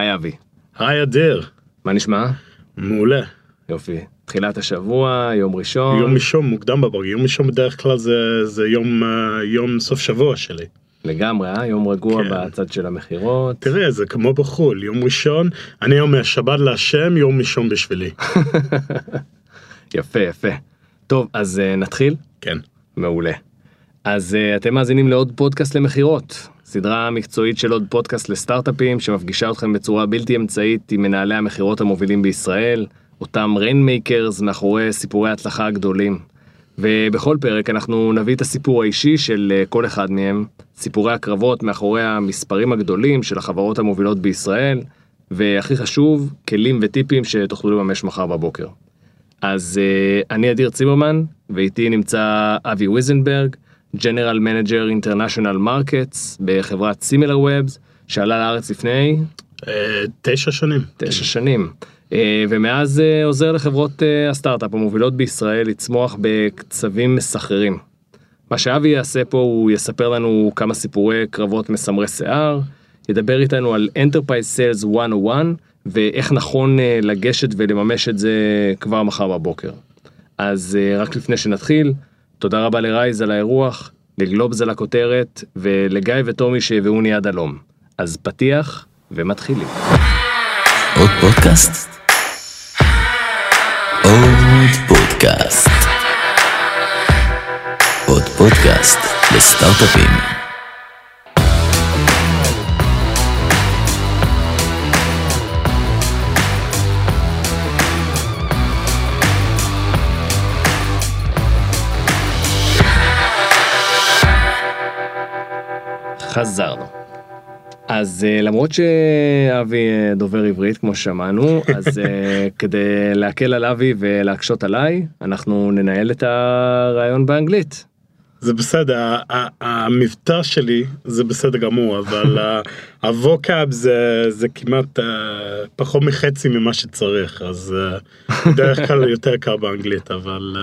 היי אבי, היי אדיר, מה נשמע? מעולה. יופי. תחילת השבוע, יום ראשון. יום ראשון מוקדם בבוקר, יום ראשון בדרך כלל זה, זה יום, אה, יום סוף שבוע שלי. לגמרי, אה? יום רגוע כן. בצד של המכירות. תראה, זה כמו בחו"ל, יום ראשון, אני אומר שבת להשם, יום ראשון בשבילי. יפה, יפה. טוב, אז uh, נתחיל? כן. מעולה. אז uh, אתם מאזינים לעוד פודקאסט למכירות. סדרה מקצועית של עוד פודקאסט לסטארט-אפים שמפגישה אתכם בצורה בלתי אמצעית עם מנהלי המכירות המובילים בישראל, אותם ריינמייקרס מאחורי סיפורי ההצלחה הגדולים. ובכל פרק אנחנו נביא את הסיפור האישי של אה, כל אחד מהם, סיפורי הקרבות מאחורי המספרים הגדולים של החברות המובילות בישראל, והכי חשוב, כלים וטיפים שתוכלו לממש מחר בבוקר. אז uh, אני אדיר ציברמן, ואיתי נמצא אבי ויזנברג, General Manager International Markets בחברת סימילר וובס, שעלה לארץ לפני אה, תשע שנים. תשע שנים. אה, ומאז אה, עוזר לחברות הסטארט-אפ המובילות בישראל לצמוח בקצבים מסחררים. מה שאבי יעשה פה הוא יספר לנו כמה סיפורי קרבות מסמרי שיער, ידבר איתנו על Enterprise Sales 101 ואיך נכון לגשת ולממש את זה כבר מחר בבוקר. אז רק לפני שנתחיל, תודה רבה לרייז על האירוח, לגלובס על הכותרת ולגיא וטומי שהביאוני עד הלום. אז פתיח ומתחילים. עוד פודקאסט? עוד פודקאסט. עוד פודקאסט לסטארט-אפים. חזרנו. אז אה, למרות שאבי אה, דובר עברית כמו ששמענו, אז אה, כדי להקל על אבי ולהקשות עליי, אנחנו ננהל את הרעיון באנגלית. זה בסדר, המבטא שלי זה בסדר גמור, אבל הווקאב זה, זה כמעט אה, פחות מחצי ממה שצריך, אז אה, בדרך כלל יותר קל באנגלית, אבל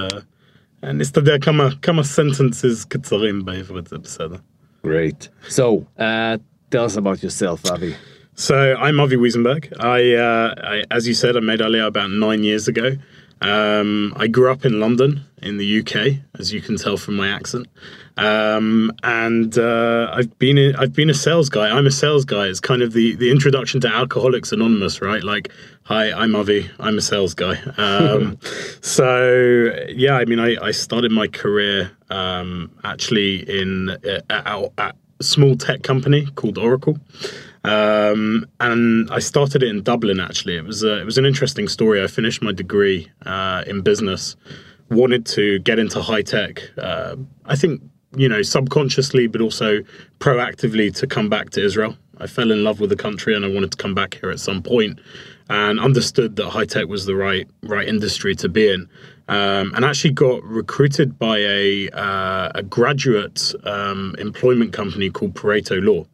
אה, נסתדר כמה, כמה sentences קצרים בעברית, זה בסדר. Great. So, uh, tell us about yourself, Avi. So I'm Avi Wiesenberg. I, uh, I, as you said, I made Aliyah about nine years ago. Um, I grew up in London, in the UK, as you can tell from my accent. Um, and uh, I've been a, I've been a sales guy. I'm a sales guy. It's kind of the the introduction to Alcoholics Anonymous, right? Like, hi, I'm Avi. I'm a sales guy. Um, so yeah, I mean, I, I started my career um, actually in uh, at, at a small tech company called Oracle. Um, and I started it in Dublin. Actually, it was a, it was an interesting story. I finished my degree uh, in business, wanted to get into high tech. Uh, I think you know subconsciously, but also proactively to come back to Israel. I fell in love with the country, and I wanted to come back here at some point, and understood that high tech was the right right industry to be in. Um, and actually got recruited by a uh, a graduate um, employment company called Pareto Law.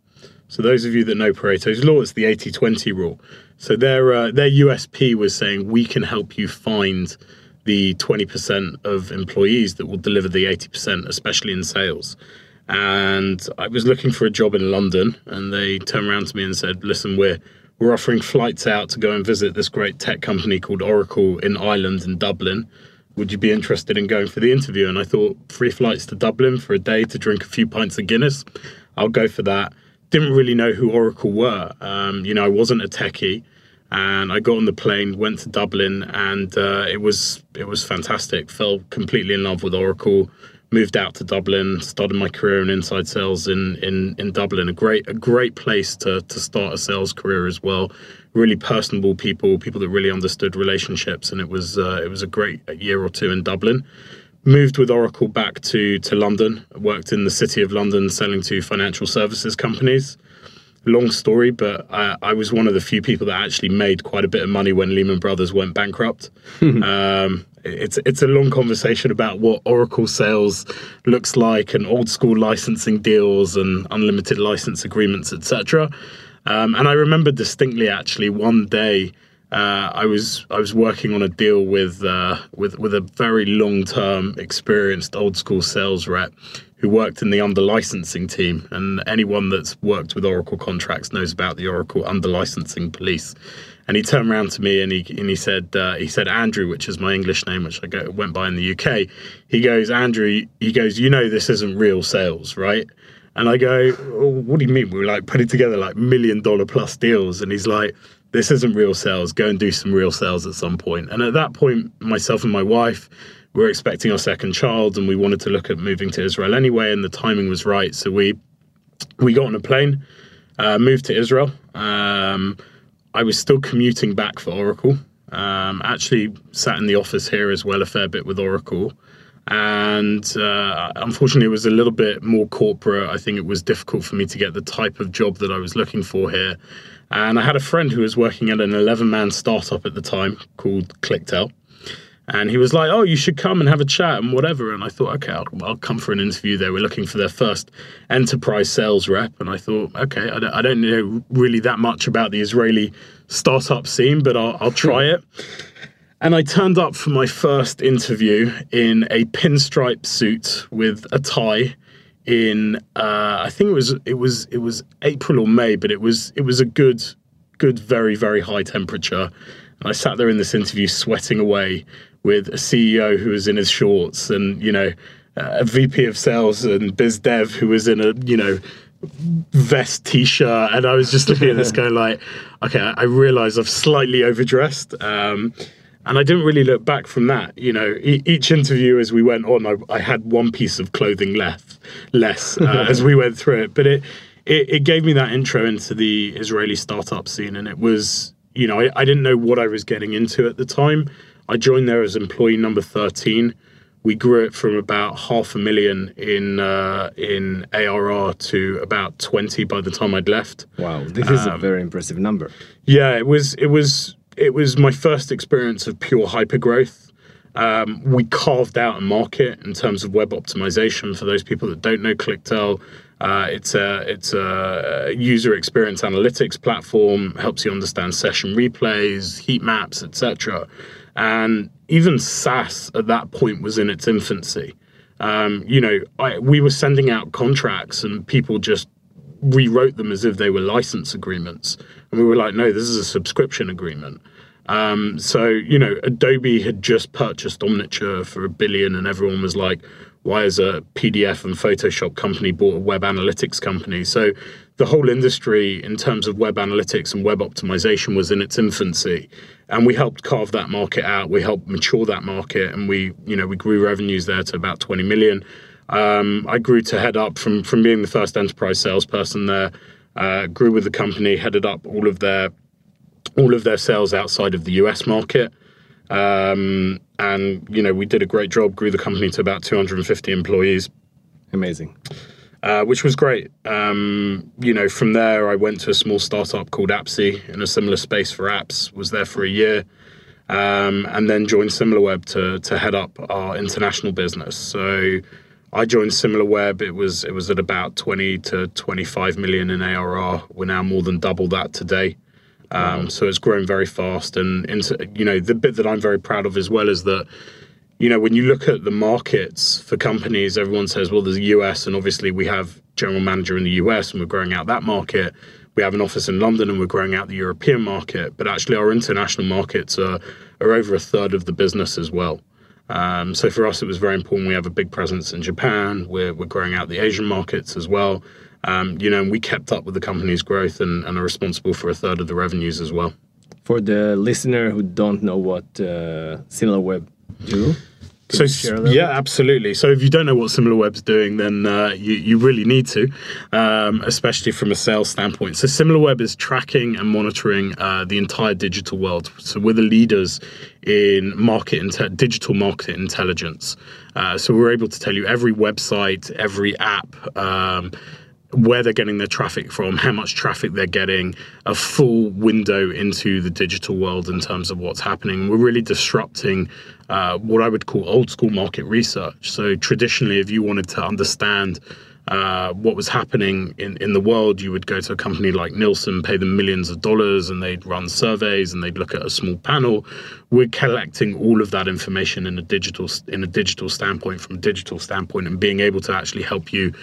So those of you that know Pareto's law, it's the 80-20 rule. So their uh, their USP was saying we can help you find the 20% of employees that will deliver the 80%, especially in sales. And I was looking for a job in London, and they turned around to me and said, "Listen, we're we're offering flights out to go and visit this great tech company called Oracle in Ireland in Dublin. Would you be interested in going for the interview?" And I thought, free flights to Dublin for a day to drink a few pints of Guinness, I'll go for that didn't really know who Oracle were. Um, you know, I wasn't a techie, and I got on the plane, went to Dublin, and uh, it was it was fantastic. Fell completely in love with Oracle. Moved out to Dublin, started my career in inside sales in in, in Dublin. A great a great place to to start a sales career as well. Really personable people, people that really understood relationships, and it was uh, it was a great year or two in Dublin moved with Oracle back to to London. Worked in the city of London, selling to financial services companies. Long story, but I, I was one of the few people that actually made quite a bit of money when Lehman Brothers went bankrupt. um, it's it's a long conversation about what Oracle sales looks like and old school licensing deals and unlimited license agreements, etc. Um, and I remember distinctly actually one day uh, I was I was working on a deal with uh, with with a very long term experienced old school sales rep who worked in the under licensing team. And anyone that's worked with Oracle contracts knows about the Oracle under licensing police. And he turned around to me and he and he said uh, he said Andrew, which is my English name, which I go, went by in the UK. He goes Andrew. He goes, you know this isn't real sales, right? And I go, oh, what do you mean? We're like putting together like million dollar plus deals. And he's like, this isn't real sales. Go and do some real sales at some point. And at that point, myself and my wife were expecting our second child, and we wanted to look at moving to Israel anyway. And the timing was right, so we we got on a plane, uh, moved to Israel. Um, I was still commuting back for Oracle. Um, actually, sat in the office here as well a fair bit with Oracle. And uh, unfortunately, it was a little bit more corporate. I think it was difficult for me to get the type of job that I was looking for here. And I had a friend who was working at an 11 man startup at the time called ClickTale. And he was like, "Oh, you should come and have a chat and whatever." And I thought, "Okay, I'll, I'll come for an interview." They were looking for their first enterprise sales rep, and I thought, "Okay, I don't, I don't know really that much about the Israeli startup scene, but I'll, I'll try it." And I turned up for my first interview in a pinstripe suit with a tie. In uh, I think it was it was it was April or May, but it was it was a good good very very high temperature. And I sat there in this interview sweating away with a CEO who was in his shorts and you know a VP of sales and biz dev who was in a you know vest t-shirt and I was just looking at this guy like okay I realize I've slightly overdressed um, and I didn't really look back from that. You know, e- each interview as we went on, I, I, had one piece of clothing left, less uh, as we went through it. But it, it, it gave me that intro into the Israeli startup scene, and it was, you know, I, I didn't know what I was getting into at the time. I joined there as employee number thirteen. We grew it from about half a million in uh, in ARR to about twenty by the time I'd left. Wow, this is um, a very impressive number. Yeah, it was. It was it was my first experience of pure hypergrowth. Um, we carved out a market in terms of web optimization. For those people that don't know ClickTale, uh, it's a it's a user experience analytics platform. Helps you understand session replays, heat maps, etc. And even SaaS at that point was in its infancy. Um, you know, I, we were sending out contracts, and people just rewrote them as if they were license agreements. And we were like, no, this is a subscription agreement. Um, so, you know, Adobe had just purchased Omniture for a billion, and everyone was like, why is a PDF and Photoshop company bought a web analytics company? So the whole industry in terms of web analytics and web optimization was in its infancy. And we helped carve that market out. We helped mature that market and we, you know, we grew revenues there to about 20 million. Um, I grew to head up from from being the first enterprise salesperson there. Uh, grew with the company, headed up all of their all of their sales outside of the US market. Um, and you know, we did a great job. Grew the company to about 250 employees. Amazing. Uh, which was great. Um, you know, from there, I went to a small startup called Appsee in a similar space for apps. Was there for a year, um, and then joined SimilarWeb to to head up our international business. So I joined SimilarWeb. It was it was at about 20 to 25 million in ARR. We're now more than double that today. Um, wow. So it's grown very fast. And into, you know the bit that I'm very proud of as well is that you know when you look at the markets for companies, everyone says, well, there's the US, and obviously we have general manager in the US, and we're growing out that market. We have an office in London, and we're growing out the European market. But actually, our international markets are are over a third of the business as well. Um, so for us, it was very important. We have a big presence in Japan. We're, we're growing out the Asian markets as well. Um, you know, and we kept up with the company's growth and, and, are responsible for a third of the revenues as well. For the listener who don't know what uh, SimilarWeb do, Can so yeah, absolutely. So if you don't know what SimilarWeb's doing, then uh, you you really need to, um, especially from a sales standpoint. So SimilarWeb is tracking and monitoring uh, the entire digital world. So we're the leaders in market inte- digital market intelligence. Uh, so we're able to tell you every website, every app. Um, where they're getting their traffic from, how much traffic they're getting, a full window into the digital world in terms of what's happening. We're really disrupting uh, what I would call old school market research. So, traditionally, if you wanted to understand uh, what was happening in, in the world, you would go to a company like Nielsen, pay them millions of dollars, and they'd run surveys and they'd look at a small panel. We're collecting all of that information in a digital in a digital standpoint, from a digital standpoint, and being able to actually help you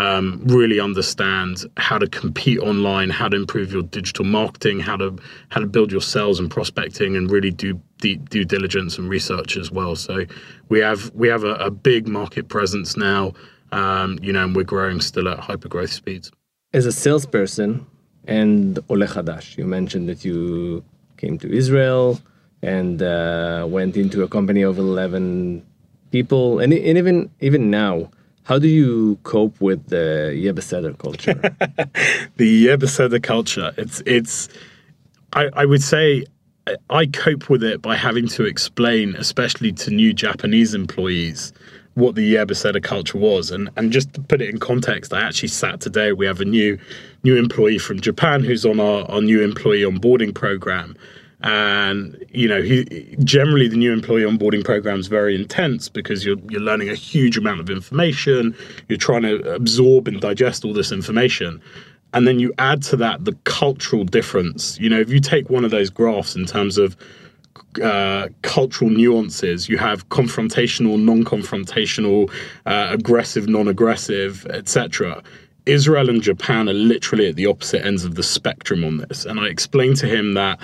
um, really understand how to compete online, how to improve your digital marketing, how to how to build your sales and prospecting, and really do deep due diligence and research as well. So we have we have a, a big market presence now um, you know, and we're growing still at hyper growth speeds. As a salesperson and Ole Hadash, you mentioned that you came to Israel and uh, went into a company of 11 people. And, and even even now, how do you cope with the Yebeseder culture? the Yebeseder culture, it's, it's I, I would say I cope with it by having to explain, especially to new Japanese employees, what the Yebeseda culture was. And and just to put it in context, I actually sat today. We have a new new employee from Japan who's on our, our new employee onboarding program. And you know, he generally the new employee onboarding program is very intense because you're you're learning a huge amount of information. You're trying to absorb and digest all this information. And then you add to that the cultural difference. You know, if you take one of those graphs in terms of uh, cultural nuances. You have confrontational, non-confrontational, uh, aggressive, non-aggressive, etc. Israel and Japan are literally at the opposite ends of the spectrum on this. And I explained to him that,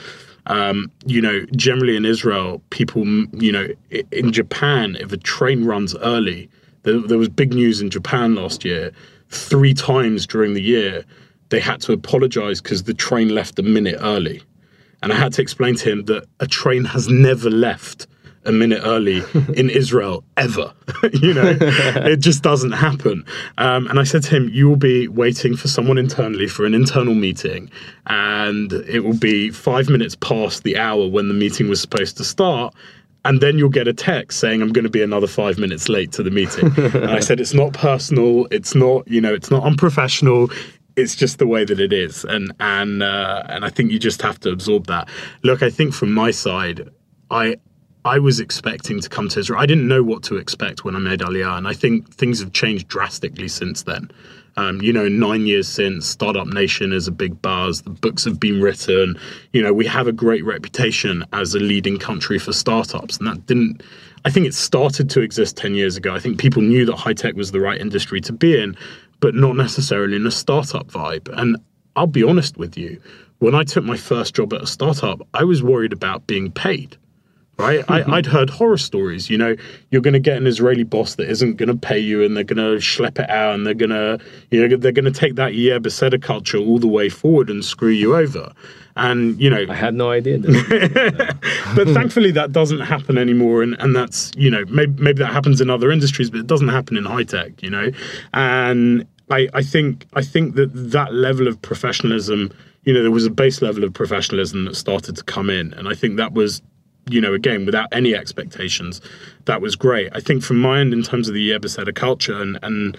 um, you know, generally in Israel, people, you know, in Japan, if a train runs early, there, there was big news in Japan last year. Three times during the year, they had to apologize because the train left a minute early. And I had to explain to him that a train has never left a minute early in Israel ever. you know, it just doesn't happen. Um, and I said to him, You will be waiting for someone internally for an internal meeting, and it will be five minutes past the hour when the meeting was supposed to start. And then you'll get a text saying, I'm going to be another five minutes late to the meeting. and I said, It's not personal. It's not, you know, it's not unprofessional it's just the way that it is, and and uh, and I think you just have to absorb that. Look, I think from my side, I I was expecting to come to Israel. I didn't know what to expect when I made Aliyah, and I think things have changed drastically since then. Um, you know, nine years since, Startup Nation is a big buzz. The books have been written. You know, we have a great reputation as a leading country for startups, and that didn't. I think it started to exist ten years ago. I think people knew that high tech was the right industry to be in, but not necessarily in a startup vibe. And I'll be honest with you, when I took my first job at a startup, I was worried about being paid. Right, I, mm-hmm. would heard horror stories. You know, you're going to get an Israeli boss that isn't going to pay you, and they're going to schlep it out, and they're going to, you know, they're going to take that yeah Beseda culture all the way forward and screw you over. And you know, I had no idea. but thankfully, that doesn't happen anymore, and, and that's you know maybe maybe that happens in other industries, but it doesn't happen in high tech. You know, and I I think I think that that level of professionalism, you know, there was a base level of professionalism that started to come in, and I think that was you know, again, without any expectations, that was great. I think from my end, in terms of the Yebeseda culture, and, and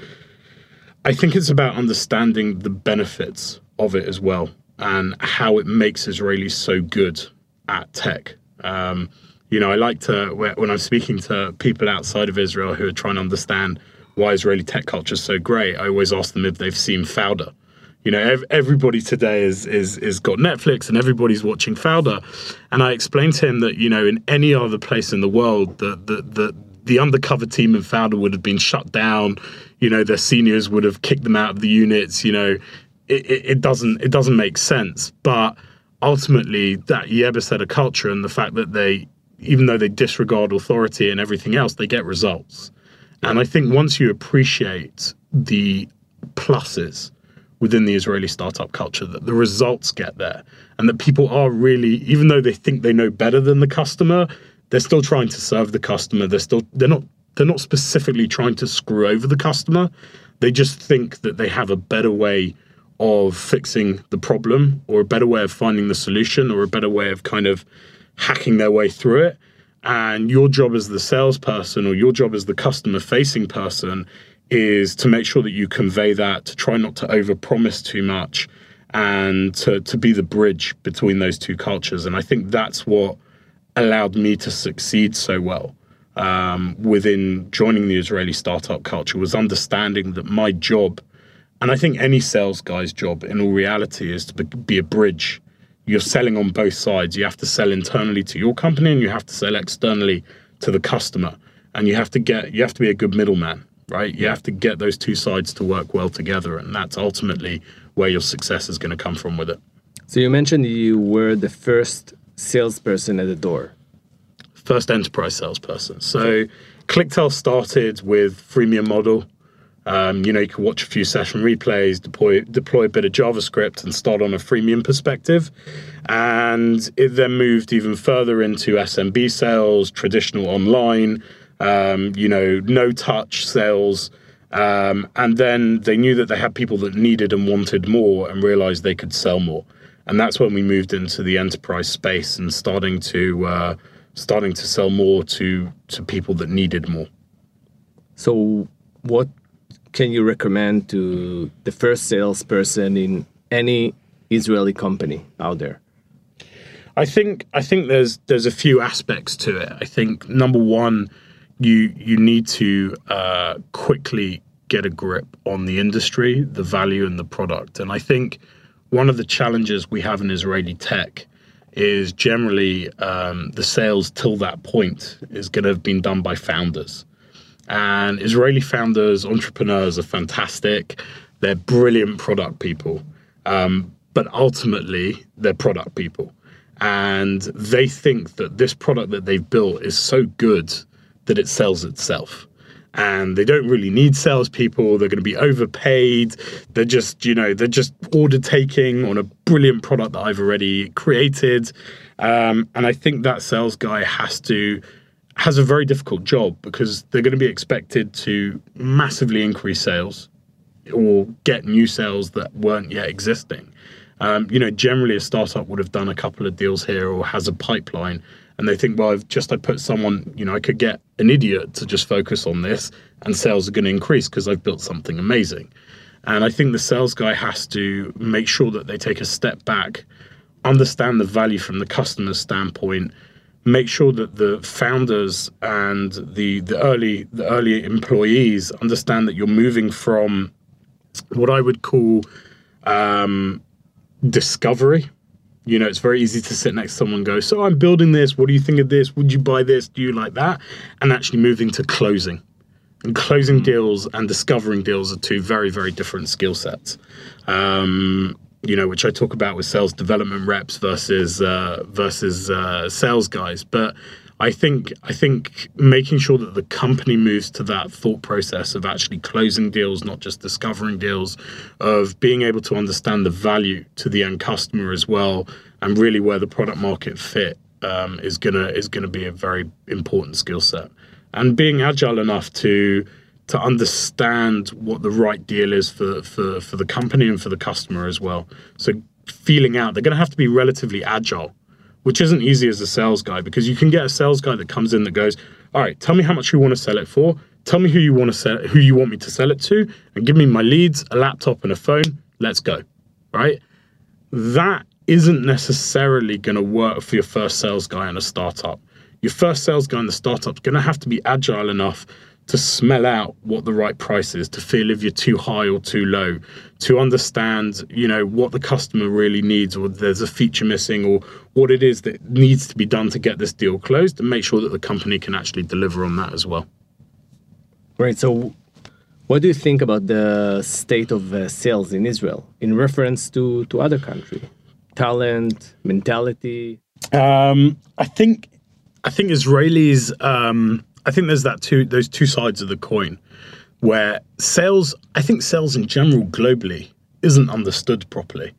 I think it's about understanding the benefits of it as well and how it makes Israelis so good at tech. Um, you know, I like to, when I'm speaking to people outside of Israel who are trying to understand why Israeli tech culture is so great, I always ask them if they've seen Fauda you know, ev- everybody today is is is got Netflix and everybody's watching Fauda, and I explained to him that you know in any other place in the world the the the, the undercover team in Fauda would have been shut down. You know, their seniors would have kicked them out of the units. You know, it, it, it doesn't it doesn't make sense. But ultimately, that Yebeseda culture and the fact that they, even though they disregard authority and everything else, they get results. And I think once you appreciate the pluses within the Israeli startup culture that the results get there and that people are really, even though they think they know better than the customer, they're still trying to serve the customer. They're still they're not they're not specifically trying to screw over the customer. They just think that they have a better way of fixing the problem or a better way of finding the solution or a better way of kind of hacking their way through it. And your job as the salesperson or your job as the customer facing person is to make sure that you convey that, to try not to overpromise too much, and to, to be the bridge between those two cultures. And I think that's what allowed me to succeed so well um, within joining the Israeli startup culture was understanding that my job, and I think any sales guy's job in all reality, is to be a bridge. You're selling on both sides. You have to sell internally to your company and you have to sell externally to the customer. And you have to get you have to be a good middleman, right? You have to get those two sides to work well together, and that's ultimately where your success is going to come from with it. So you mentioned you were the first salesperson at the door first enterprise salesperson. So ClickTale started with freemium model. Um, you know, you can watch a few session replays, deploy deploy a bit of JavaScript, and start on a freemium perspective. And it then moved even further into SMB sales, traditional online, um, you know, no touch sales. Um, and then they knew that they had people that needed and wanted more and realized they could sell more. And that's when we moved into the enterprise space and starting to uh, starting to sell more to to people that needed more. So, what can you recommend to the first salesperson in any Israeli company out there? I think I think there's there's a few aspects to it. I think number one, you you need to uh, quickly get a grip on the industry, the value, and the product. And I think one of the challenges we have in Israeli tech is generally um, the sales till that point is going to have been done by founders. And Israeli founders, entrepreneurs are fantastic. They're brilliant product people. Um, but ultimately, they're product people. And they think that this product that they've built is so good that it sells itself and they don't really need salespeople. They're going to be overpaid. They're just, you know, they're just order taking on a brilliant product that I've already created. Um, and I think that sales guy has to has a very difficult job because they're going to be expected to massively increase sales or get new sales that weren't yet existing. Um, you know, generally a startup would have done a couple of deals here or has a pipeline and they think, well, I've just I put someone, you know, I could get an idiot to just focus on this, and sales are going to increase because I've built something amazing. And I think the sales guy has to make sure that they take a step back, understand the value from the customer's standpoint, make sure that the founders and the the early the early employees understand that you're moving from what I would call um, discovery you know, it's very easy to sit next to someone and go, So I'm building this. What do you think of this? Would you buy this? Do you like that? And actually moving to closing. And closing deals and discovering deals are two very, very different skill sets. Um, you know, which I talk about with sales development reps versus uh, versus uh, sales guys. But I think I think making sure that the company moves to that thought process of actually closing deals, not just discovering deals, of being able to understand the value to the end customer as well, and really where the product market fit um, is gonna is gonna be a very important skill set, and being agile enough to to understand what the right deal is for for for the company and for the customer as well. So feeling out, they're to have to be relatively agile which isn't easy as a sales guy because you can get a sales guy that comes in that goes, "All right, tell me how much you want to sell it for. Tell me who you want to sell, who you want me to sell it to, and give me my leads, a laptop, and a phone. Let's go." Right? That isn't necessarily going to work for your first sales guy in a startup. Your first sales guy in the startup is going to have to be agile enough to smell out what the right price is, to feel if you're too high or too low, to understand, you know, what the customer really needs, or there's a feature missing, or what it is that needs to be done to get this deal closed, and make sure that the company can actually deliver on that as well. Right. So, what do you think about the state of uh, sales in Israel in reference to to other country, talent, mentality? Um, I think, I think Israelis. Um, I think there's that two those two sides of the coin where sales I think sales in general globally isn't understood properly.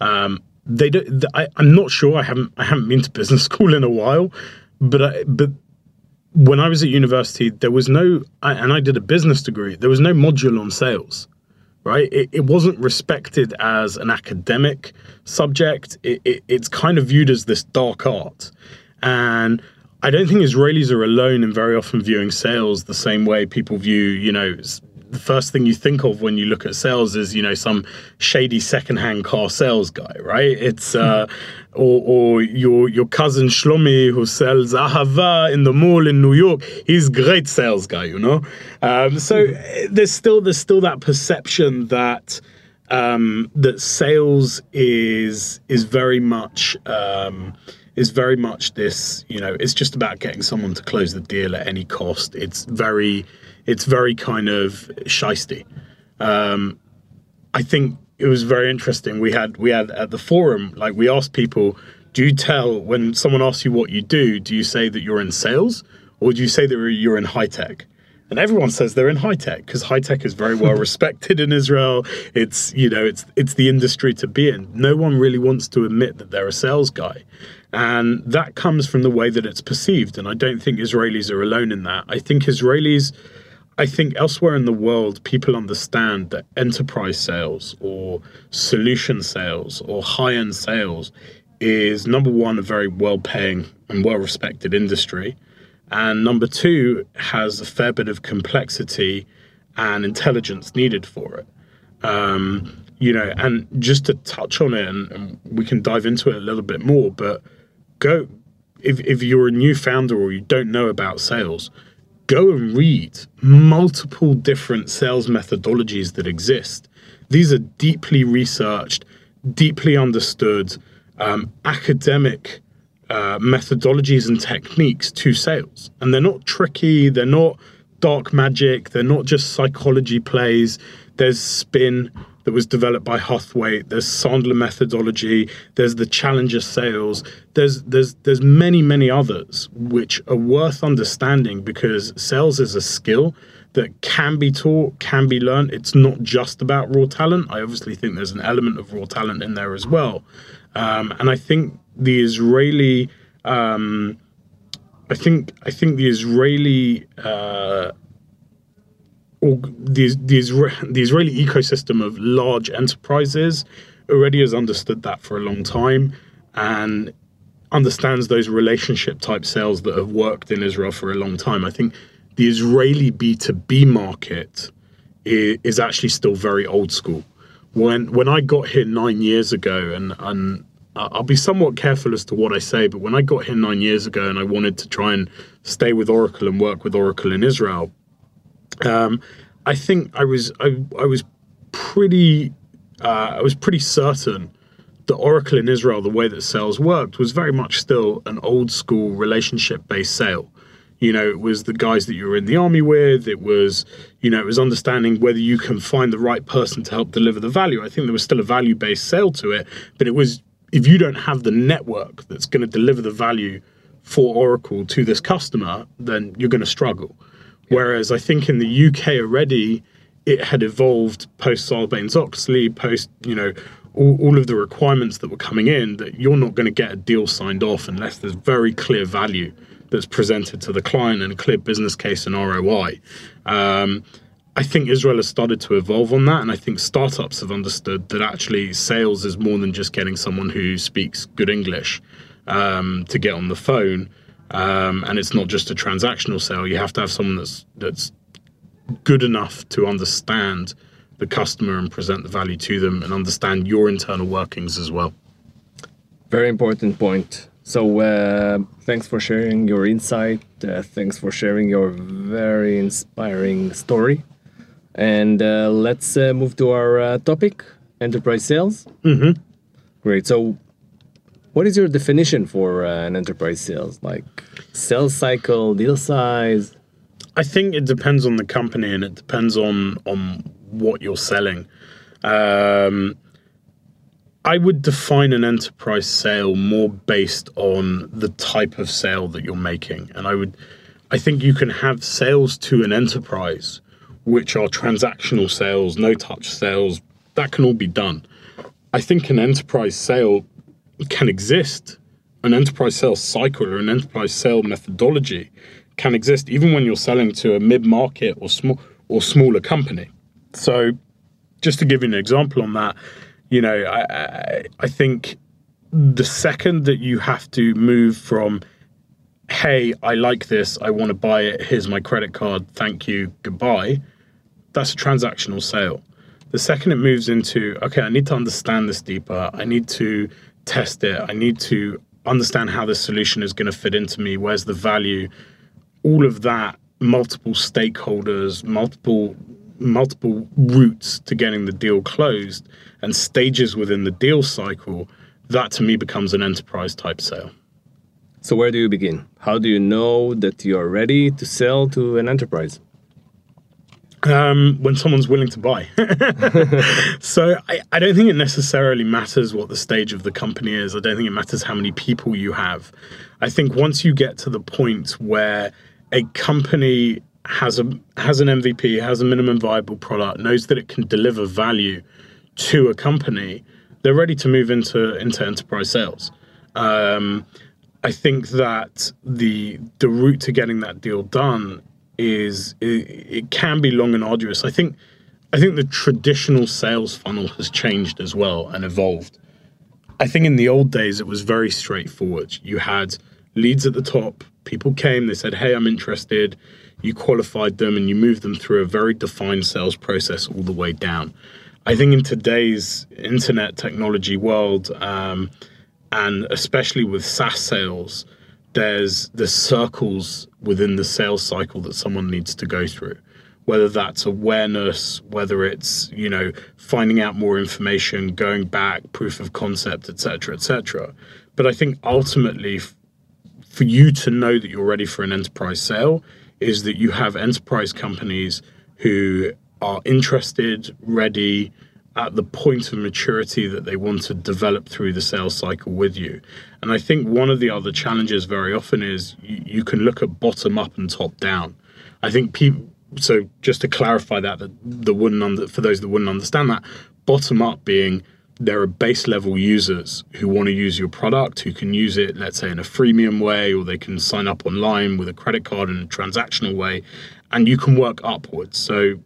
Um, they don't. I, I'm not sure. I haven't. I haven't been to business school in a while, but I, but when I was at university, there was no, I- and I did a business degree. There was no module on sales, right? It, it wasn't respected as an academic subject. It, it, it's kind of viewed as this dark art, and I don't think Israelis are alone in very often viewing sales the same way people view, you know, the first thing you think of when you look at sales is, you know, some shady secondhand car sales guy, right? It's uh, or, or your your cousin Shlomi who sells Ahava in the mall in New York. He's a great sales guy, you know. Um, so eh, there's still there's still that perception that um, that sales is is very much um, is very much this. You know, it's just about getting someone to close the deal at any cost. It's very it's very kind of shisty. Um, I think it was very interesting. We had we had at the forum like we asked people, do you tell when someone asks you what you do? Do you say that you're in sales or do you say that you're in high tech? And everyone says they're in high tech because high tech is very well respected in Israel. It's you know it's it's the industry to be in. No one really wants to admit that they're a sales guy, and that comes from the way that it's perceived. And I don't think Israelis are alone in that. I think Israelis. I think elsewhere in the world, people understand that enterprise sales or solution sales or high end sales is number one, a very well paying and well respected industry. And number two, has a fair bit of complexity and intelligence needed for it. Um, you know, and just to touch on it, and, and we can dive into it a little bit more, but go if, if you're a new founder or you don't know about sales, go and read multiple different sales methodologies that exist. These are deeply researched, deeply understood, um, academic uh, methodologies and techniques to sales. And they're not tricky, they're not dark magic, they're not just psychology plays. There's spin that was developed by Huthwaite, there's Sandler methodology, there's the challenger sales, there's there's there's many, many others which are worth understanding because sales is a skill that can be taught, can be learned. It's not just about raw talent. I obviously think there's an element of raw talent in there as well. Um, and I think the Israeli, um, I think I think the Israeli, uh, or the Israeli ecosystem of large enterprises already has understood that for a long time, and understands those relationship type sales that have worked in Israel for a long time. I think the Israeli B2B market is, is actually still very old school. When when I got here nine years ago, and and I'll be somewhat careful as to what I say, but when I got here nine years ago and I wanted to try and stay with Oracle and work with Oracle in Israel, um, I think I was I, I was pretty uh, I was pretty certain that Oracle in Israel, the way that sales worked, was very much still an old school relationship based sale. You know, it was the guys that you were in the army with. It was, you know, it was understanding whether you can find the right person to help deliver the value. I think there was still a value based sale to it, but it was if you don't have the network that's going to deliver the value for Oracle to this customer, then you're going to struggle. Whereas I think in the UK already, it had evolved post Sarbanes Oxley, post, you know, all, all of the requirements that were coming in that you're not going to get a deal signed off unless there's very clear value that's presented to the client and a clear business case and ROI. Um, I think Israel has started to evolve on that, and I think startups have understood that actually sales is more than just getting someone who speaks good English um, to get on the phone, um, and it's not just a transactional sale. You have to have someone that's that's good enough to understand the customer and present the value to them, and understand your internal workings as well. Very important point. So, uh, thanks for sharing your insight. Uh, thanks for sharing your very inspiring story. And uh, let's uh, move to our uh, topic enterprise sales. Mm-hmm. Great. So, what is your definition for uh, an enterprise sales? Like sales cycle, deal size? I think it depends on the company and it depends on on what you're selling. Um, I would define an enterprise sale more based on the type of sale that you're making, and I would, I think you can have sales to an enterprise, which are transactional sales, no touch sales. That can all be done. I think an enterprise sale can exist an enterprise sales cycle or an enterprise sale methodology can exist even when you're selling to a mid-market or small or smaller company. So, just to give you an example on that, you know, I, I, I think the second that you have to move from, hey, I like this, I want to buy it, here's my credit card, thank you, goodbye, that's a transactional sale. The second it moves into, okay, I need to understand this deeper, I need to test it, I need to understand how this solution is going to fit into me, where's the value, all of that, multiple stakeholders, multiple multiple routes to getting the deal closed and stages within the deal cycle, that to me becomes an enterprise type sale. So where do you begin? How do you know that you're ready to sell to an enterprise? Um, when someone's willing to buy. so I, I don't think it necessarily matters what the stage of the company is. I don't think it matters how many people you have. I think once you get to the point where a company has a has an MVP, has a minimum viable product, knows that it can deliver value to a company, they're ready to move into into enterprise sales. Um, I think that the the route to getting that deal done is it, it can be long and arduous. I think I think the traditional sales funnel has changed as well and evolved. I think in the old days it was very straightforward. You had leads at the top, people came, they said, "Hey, I'm interested." You qualified them and you moved them through a very defined sales process all the way down. I think in today's internet technology world, um, and especially with SaaS sales, there's the circles within the sales cycle that someone needs to go through. Whether that's awareness whether it's you know finding out more information going back proof of concept etc etc but i think ultimately for you to know that you're ready for an enterprise sale is that you have enterprise companies who are interested ready at the point of maturity that they want to develop through the sales cycle with you. And I think one of the other challenges very often is you, you can look at bottom up and top down. I think people. So just to clarify that, that the wouldn't under, for those that wouldn't understand that, bottom up being there are base level users who want to use your product, who can use it, let's say, in a freemium way, or they can sign up online with a credit card in a transactional way, and you can work upwards. So,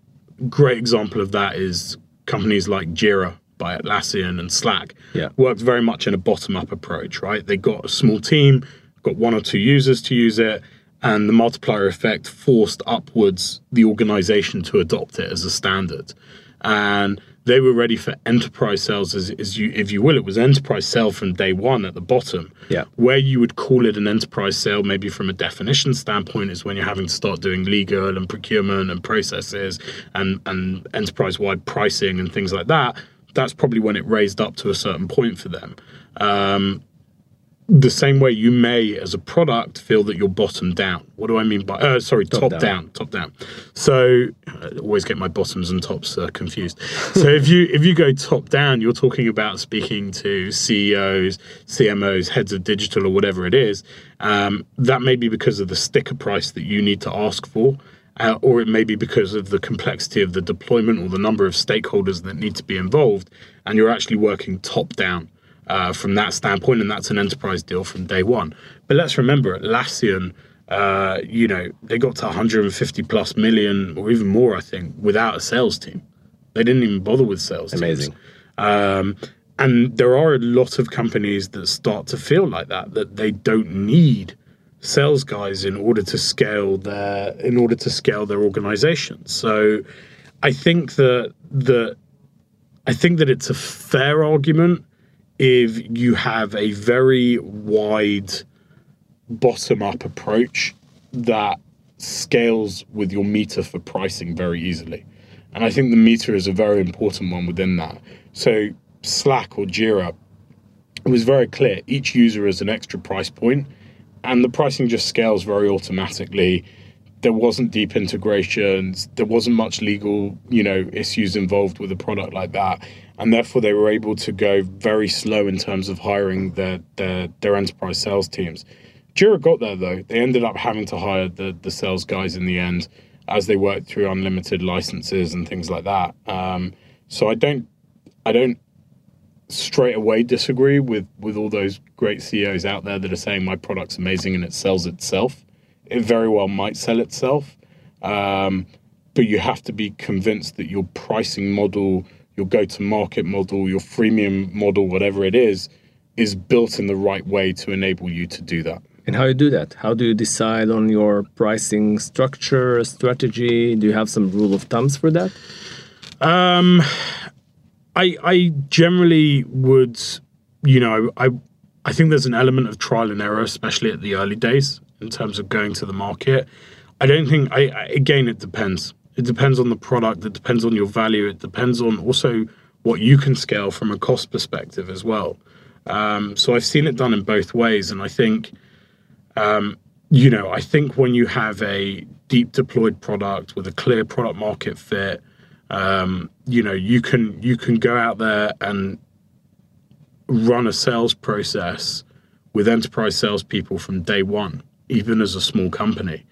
great example of that is companies like Jira by Atlassian and Slack yeah. worked very much in a bottom up approach, right? They got a small team, got one or two users to use it, and the multiplier effect forced upwards the organization to adopt it as a standard. And they were ready for enterprise sales as, as you if you will. It was enterprise sale from day one at the bottom. Yeah. Where you would call it an enterprise sale maybe from a definition standpoint is when you're having to start doing legal and procurement and processes and and enterprise wide pricing and things like that. That's probably when it raised up to a certain point for them. Um, the same way you may, as a product, feel that you're bottom down. What do I mean by? Uh, sorry, top, top down. down. Top down. So I always get my bottoms and tops uh, confused. so if you if you go top down, you're talking about speaking to CEOs, CMOs, heads of digital, or whatever it is. Um, that may be because of the sticker price that you need to ask for. Uh, or it may be because of the complexity of the deployment or the number of stakeholders that need to be involved, and you're actually working top down uh, from that standpoint, and that's an enterprise deal from day one. But let's remember, Atlassian, uh, you know, they got to 150 plus million or even more, I think, without a sales team. They didn't even bother with sales. Amazing. Um, and there are a lot of companies that start to feel like that, that they don't need sales guys in order to scale their in order to scale their organization. So I think that that I think that it's a fair argument if you have a very wide bottom up approach that scales with your meter for pricing very easily. And I think the meter is a very important one within that. So, Slack or Jira, it was very clear each user is an extra price point, and the pricing just scales very automatically. There wasn't deep integrations, there wasn't much legal, you know, issues involved with a product like that and therefore they were able to go very slow in terms of hiring their their, their enterprise sales teams. Jira got there though. They ended up having to hire the the sales guys in the end as they worked through unlimited licenses and things like that. Um, so I don't I don't straight away disagree with with all those great CEOs out there that are saying my product's amazing and it sells itself. It very well might sell itself, um, but you have to be convinced that your pricing model, your go-to-market model, your freemium model, whatever it is, is built in the right way to enable you to do that. And how you do that? How do you decide on your pricing structure, strategy? Do you have some rule of thumbs for that? Um, I I generally would, you know, I I think there's an element of trial and error, especially at the early days in terms of going to the market. I don't think I, I again it depends. It depends on the product. It depends on your value. It depends on also what you can scale from a cost perspective as well. Um, so I've seen it done in both ways, and I think, um, you know, I think when you have a deep deployed product with a clear product market fit, um, you know, you can you can go out there and run a sales process with enterprise salespeople from day one, even as a small company,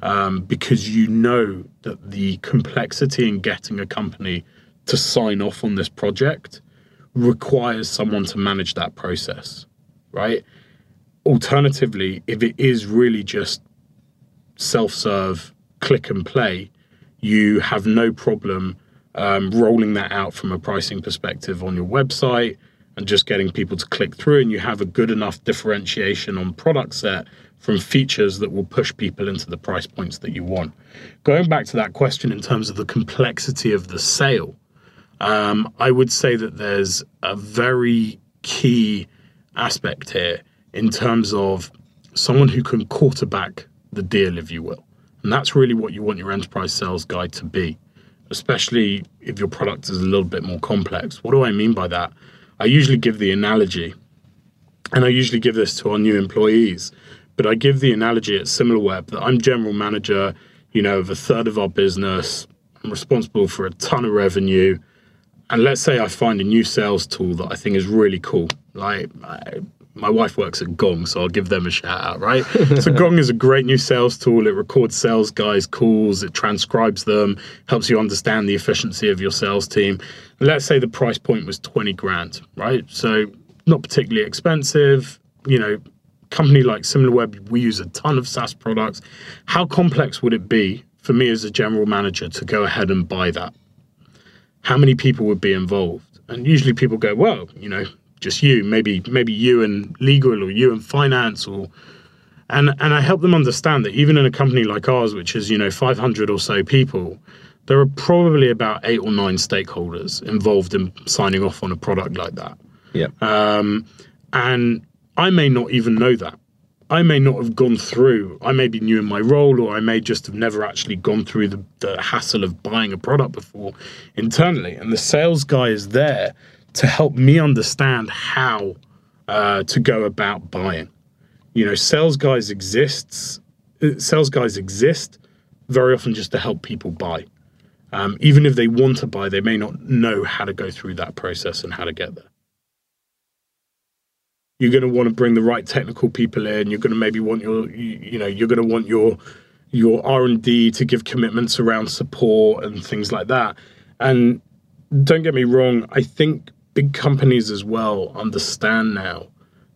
um, because you know that the complexity in getting a company to sign off on this project requires someone to manage that process, right? Alternatively, if it is really just self serve, click and play, you have no problem um, rolling that out from a pricing perspective on your website and just getting people to click through, and you have a good enough differentiation on product set from features that will push people into the price points that you want. Going back to that question in terms of the complexity of the sale, um, I would say that there's a very key aspect here in terms of someone who can quarterback the deal, if you will. And that's really what you want your enterprise sales guy to be, especially if your product is a little bit more complex. What do I mean by that? I usually give the analogy, and I usually give this to our new employees, but I give the analogy at SimilarWeb that I'm general manager, you know, of a third of our business. I'm responsible for a ton of revenue and let's say I find a new sales tool that I think is really cool. Like my wife works at Gong, so I'll give them a shout out, right? so Gong is a great new sales tool. It records sales guys' calls, it transcribes them, helps you understand the efficiency of your sales team. let's say the price point was 20 grand, right? So not particularly expensive, you know, company like SimilarWeb, we use a ton of SaaS products. How complex would it be for me as a general manager to go ahead and buy that? how many people would be involved? And usually people go, well, you know, just you, maybe maybe you and legal or you and finance or and and I help them understand that even in a company like ours, which is, you know, 500 or so people, there are probably about eight or nine stakeholders involved in signing off on a product like that. Yeah. Um, and I may not even know that. I may not have gone through, I may be new in my role, or I may just have never actually gone through the, the hassle of buying a product before internally. And the sales guy is there to help me understand how uh, to go about buying. You know, sales guys exists, uh, sales guys exist very often just to help people buy. Um, even if they want to buy, they may not know how to go through that process and how to get there you're going to want to bring the right technical people in. You're going to maybe want your, you, you know, you're going to want your your R and D to give commitments around support and things like that. And don't get me wrong, I think big companies as well understand now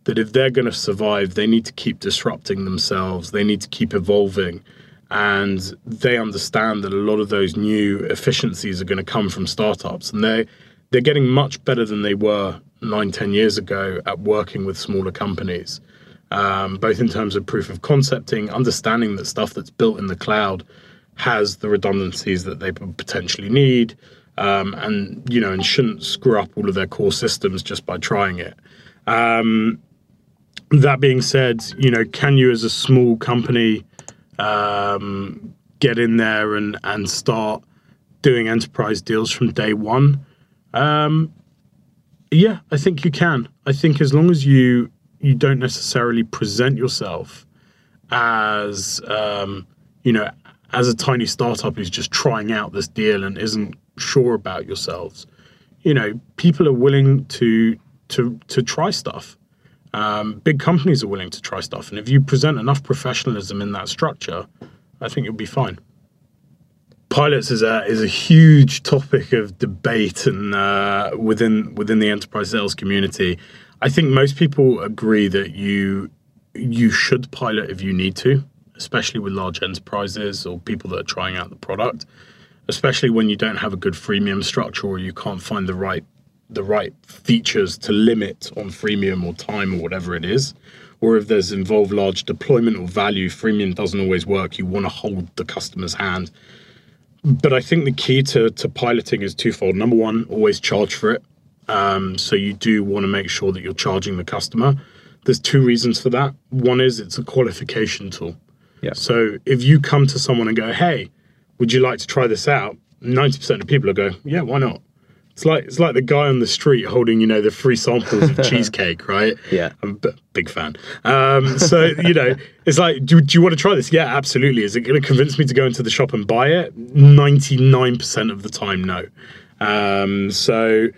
that if they're going to survive, they need to keep disrupting themselves. They need to keep evolving. And they understand that a lot of those new efficiencies are going to come from startups. And they they're getting much better than they were nine, ten years ago at working with smaller companies, um, both in terms of proof of concepting, understanding that stuff that's built in the cloud has the redundancies that they potentially need, um, and you know, and shouldn't screw up all of their core systems just by trying it. Um, that being said, you know, can you as a small company um, get in there and and start doing enterprise deals from day one? Um, yeah, I think you can. I think as long as you you don't necessarily present yourself as um, you know as a tiny startup who's just trying out this deal and isn't sure about yourselves, you know, people are willing to to to try stuff. Um, big companies are willing to try stuff, and if you present enough professionalism in that structure, I think you'll be fine. pilots is a is a huge topic of debate and uh, within within the enterprise sales community. I think most people agree that you you should pilot if you need to, especially with large enterprises or people that are trying out the product, especially when you don't have a good freemium structure or you can't find the right the right features to limit on freemium or time or whatever it is. Or if there's involved large deployment or value, freemium doesn't always work. You want to hold the customer's hand. But I think the key to, to piloting is twofold. Number one, always charge for it. Um, so you do want to make sure that you're charging the customer. There's two reasons for that. One is it's a qualification tool. Yeah. So if you come to someone and go, "Hey, would you like to try this out?" Ninety percent of people will go, "Yeah, why not?" It's like it's like the guy on the street holding, you know, the free samples of cheesecake, right? Yeah. I'm a b- big fan. Um, so you know, it's like, do, do you want to try this? Yeah, absolutely. Is it going to convince me to go into the shop and buy it? Ninety nine percent of the time, no. Um, so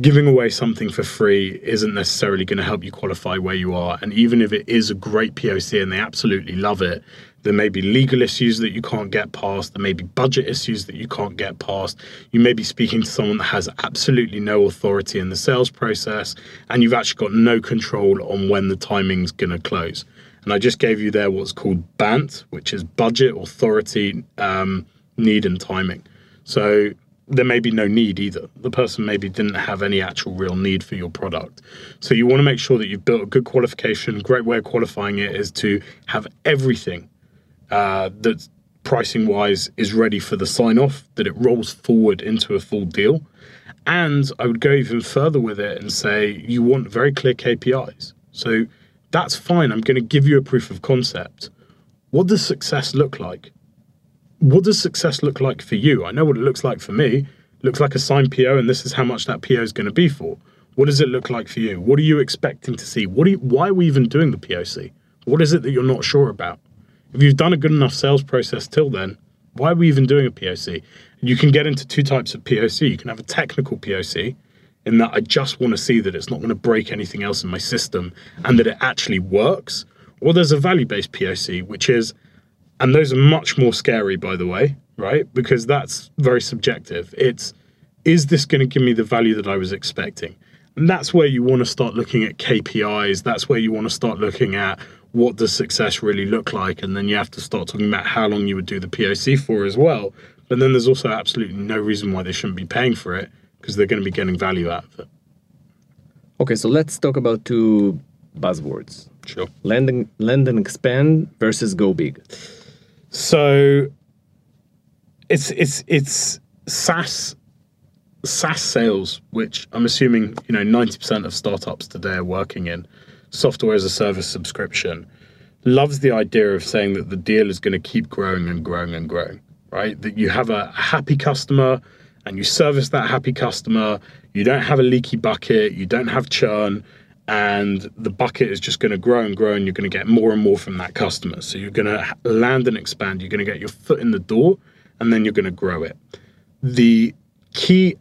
giving away something for free isn't necessarily going to help you qualify where you are. And even if it is a great POC and they absolutely love it, there may be legal issues that you can't get past. There may be budget issues that you can't get past. You may be speaking to someone that has absolutely no authority in the sales process, and you've actually got no control on when the timing's going to close. And I just gave you there what's called BANT, which is budget, authority, um, need, and timing. So there may be no need either. The person maybe didn't have any actual real need for your product. So you want to make sure that you've built a good qualification. Great way of qualifying it is to have everything uh, that pricing wise is ready for the sign off, that it rolls forward into a full deal. And I would go even further with it and say you want very clear KPIs. So that's fine. I'm going to give you a proof of concept. What does success look like? what does success look like for you? I know what it looks like for me. It looks like a signed PO, and this is how much that PO is going to be for. What does it look like for you? What are you expecting to see? What you, why are we even doing the POC? What is it that you're not sure about? If you've done a good enough sales process till then, why are we even doing a POC? You can get into two types of POC. You can have a technical POC, in that I just want to see that it's not going to break anything else in my system and that it actually works. Or there's a value based POC, which is and those are much more scary, by the way, right? Because that's very subjective. It's, is this going to give me the value that I was expecting? And that's where you want to start looking at KPIs. That's where you want to start looking at what does success really look like. And then you have to start talking about how long you would do the POC for as well. But then there's also absolutely no reason why they shouldn't be paying for it because they're going to be getting value out of it. Okay, so let's talk about two buzzwords Sure. land and, land and expand versus go big. So it's it's it's SaaS SaaS sales, which I'm assuming you know 90% of startups today are working in software as a service subscription. Loves the idea of saying that the deal is going to keep growing and growing and growing, right? That you have a happy customer and you service that happy customer. You don't have a leaky bucket. You don't have churn and the bucket is just going to grow and grow and you're going to get more and more from that customer so you're going to land and expand you're going to get your foot in the door and then you're going to grow it the key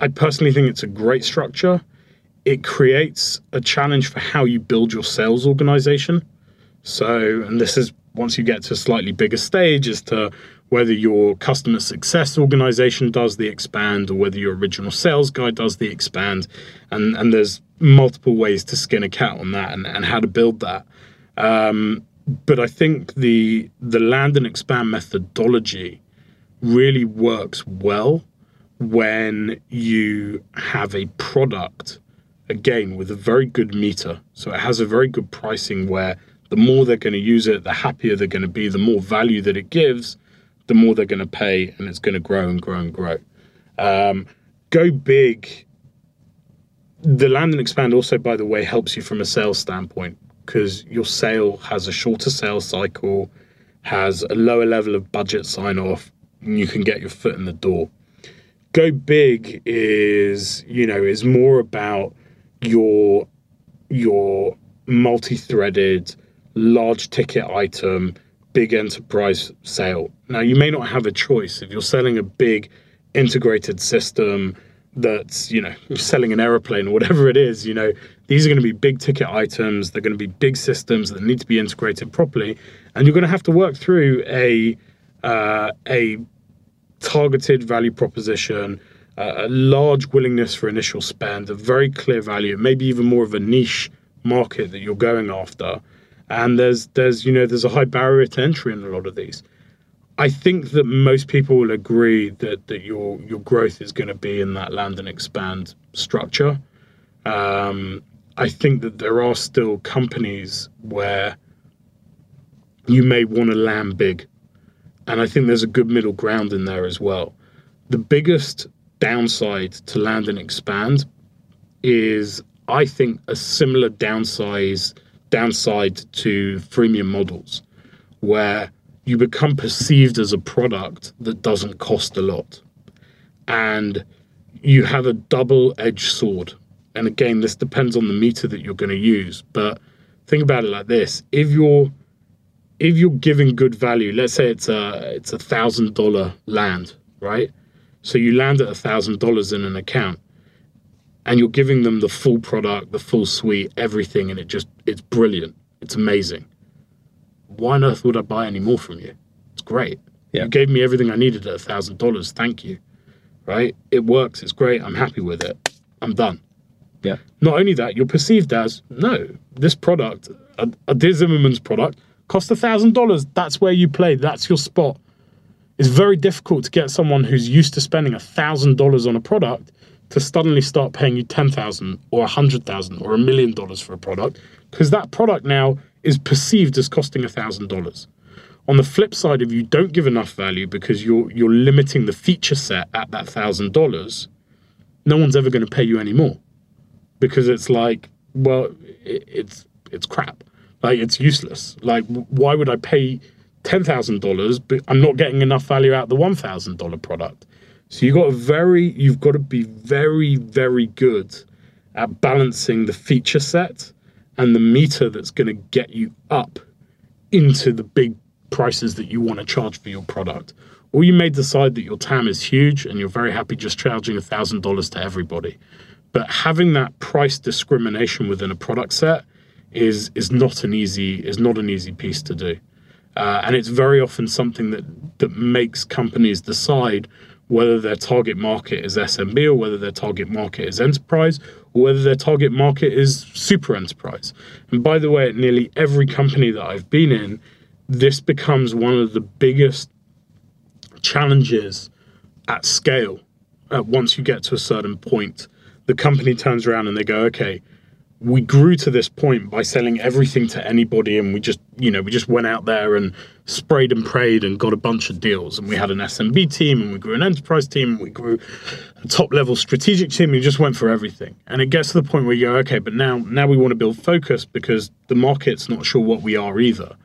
i personally think it's a great structure it creates a challenge for how you build your sales organization. So and this is once you get to a slightly bigger stage as to whether your customer success organization does the expand or whether your original sales guy does the expand. And and there's multiple ways to skin a cat on that and, and how to build that. Um, but i think the the land and expand methodology really works well when you have a product again with a very good meter. So it has a very good pricing where the more they're going to use it the happier they're going to be. The more value that it gives the more they're going to pay and it's going to grow and grow and grow. Um, go big the land and expand also by the way helps you from a sales standpoint because your sale has a shorter sales cycle has a lower level of budget sign off and you can get your foot in the door. Go big is you know is more about your your multi-threaded large ticket item big enterprise sale. Now you may not have a choice. If you're selling a big integrated system that's you know selling an aeroplane or whatever it is you know these are going to be big ticket items they're going to be big systems that need to be integrated properly and you're going to have to work through a uh, a targeted value proposition, a large willingness for initial spend, a very clear value, maybe even more of a niche market that you're going after. And there's there's you know there's a high barrier to entry in a lot of these. I think that most people will agree that that your your growth is going to be in that land and expand structure. Um, I think that there are still companies where you may want to land big, and I think there's a good middle ground in there as well. The biggest downside to land and expand is, I think, a similar downsize downside to freemium models, where you become perceived as a product that doesn't cost a lot. And you have a double edged sword. And again, this depends on the meter that you're going to use. But think about it like this if you're if you're giving good value, let's say it's a it's a thousand dollar land, right? So you land at a thousand dollars in an account and you're giving them the full product, the full suite, everything, and it just it's brilliant. It's amazing why on earth would I buy any more from you? It's great. Yeah. You gave me everything I needed at a thousand dollars. Thank you. Right? It works. It's great. I'm happy with it. I'm done. Yeah. Not only that, you're perceived as no, this product, a, a Dear Zimmerman's product, cost a thousand dollars. That's where you play. That's your spot. It's very difficult to get someone who's used to spending a thousand dollars on a product to suddenly start paying you ten thousand or a hundred thousand or a million dollars for a product because that product now is perceived as costing $1,000. On the flip side, if you don't give enough value because you're you're limiting the feature set at that thousand dollars, no one's ever going to pay you any more because it's like, well, it, it's it's crap. Like it's useless. Like why would I pay ten thousand dollars, but I'm not getting enough value out of the one thousand dollar product? So you got a very you've got to be very very good at balancing the feature set and the meter that's going to get you up into the big prices that you want to charge for your product. Or you may decide that your TAM is huge and you're very happy just charging $1,000 to everybody. But having that price discrimination within a product set is is not an easy is not an easy piece to do. Uh, and it's very often something that that makes companies decide whether their target market is SMB or whether their target market is enterprise or whether their target market is super enterprise. And by the way, at nearly every company that I've been in, this becomes one of the biggest challenges at scale. Uh, once you get to a certain point, the company turns around and they go, okay, we grew to this point by selling everything to anybody and we just you know we just went out there and sprayed and prayed and got a bunch of deals. And we had an smb team and we grew an enterprise team and we grew a top level strategic team. We just went for everything. And it gets to the point where you go okay but now now we want to build focus because the market's not sure what we are either.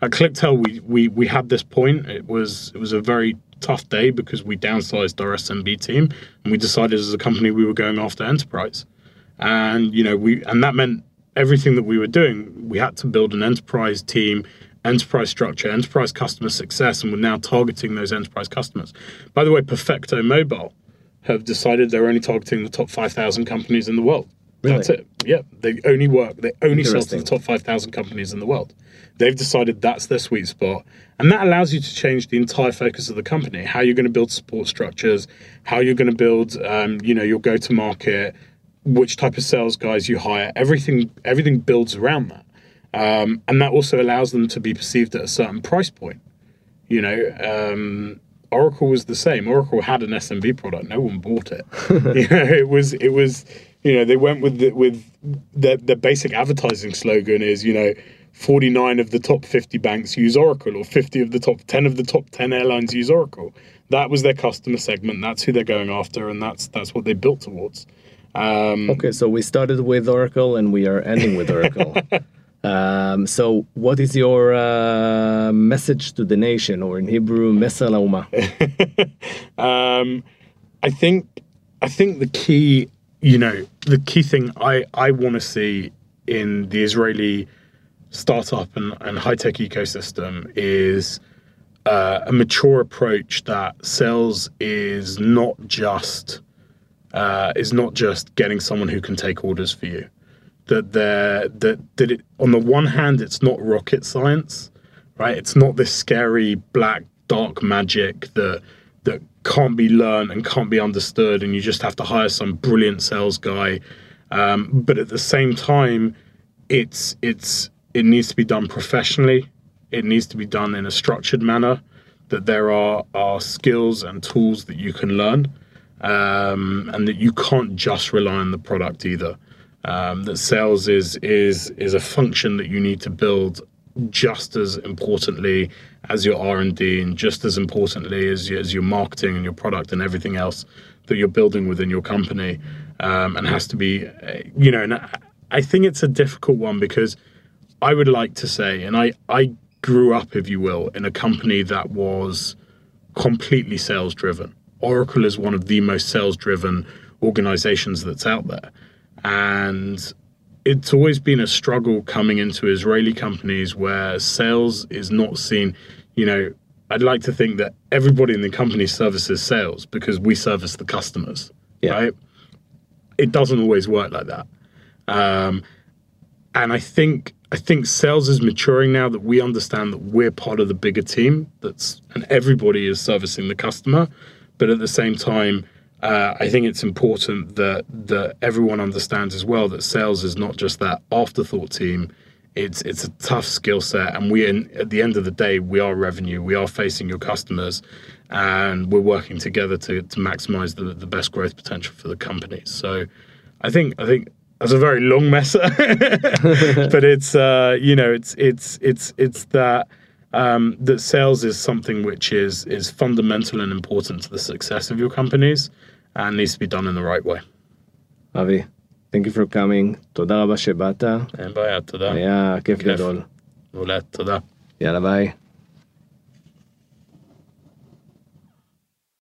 At ClickTale we we we had this point. It was it was a very tough day because we downsized our smb team and we decided as a company we were going after enterprise and you know we and that meant everything that we were doing. We had to build an enterprise team enterprise structure enterprise customer success and we're now targeting those enterprise customers. By the way perfecto mobile have decided they're only targeting the top 5000 companies in the world. Really? that's it. Yeah they only work they only sell to the top 5000 companies in the world. They've decided that's their sweet spot and that allows you to change the entire focus of the company how you're going to build support structures how you're going to build um, you know your go to market which type of sales guys you hire everything everything builds around that. Um, and that also allows them to be perceived at a certain price point you know um, oracle was the same. Oracle had an smb product. No one bought it. You know it was it was you know they went with the, with the, the basic advertising slogan is you know 49 of the top 50 banks use oracle or 50 of the top 10 of the top 10 airlines use oracle. That was their customer segment. That's who they're going after and that's that's what they built towards um, Okay, so we started with Oracle and we are ending with Oracle. um, so, what is your uh, message to the nation, or in Hebrew, um, I think I think the key, you know, the key thing I I want to see in the Israeli startup and, and high tech ecosystem is uh, a mature approach that sales is not just uh, is not just getting someone who can take orders for you. That there that that it on the one hand it's not rocket science, right? It's not this scary black dark magic that that can't be learned and can't be understood, and you just have to hire some brilliant sales guy. Um, but at the same time, it's it's it needs to be done professionally. It needs to be done in a structured manner. That there are are skills and tools that you can learn, um, and that you can't just rely on the product either. Um, that sales is is is a function that you need to build just as importantly as your R and just as importantly as your, as your marketing and your product and everything else that you're building within your company, um, and has to be, you know. And I think it's a difficult one because I would like to say, and I I grew up, if you will, in a company that was completely sales driven. Oracle is one of the most sales driven organizations that's out there. And it's always been a struggle coming into Israeli companies where sales is not seen, you know, I'd like to think that everybody in the company services sales because we service the customers, Yeah. right? It doesn't always work like that. Um, and I think I think sales is maturing now that we understand that we're part of the bigger team. That's and everybody is servicing the customer, but at the same time, uh, I think it's important that that everyone understands as well that sales is not just that afterthought team. It's it's a tough skill set, and we at the end of the day we are revenue. We are facing your customers, and we're working together to to maximize the the best growth potential for the company. So, I think I think that's a very long messer, but it's uh, you know it's it's it's it's that um, that sales is something which is is fundamental and important to the success of your companies and needs to be done in the right way. אבי, thank you for coming, תודה רבה שבאת, אין בעיה, תודה. היה כיף כיף. גדול. מעולה, תודה. יאללה ביי.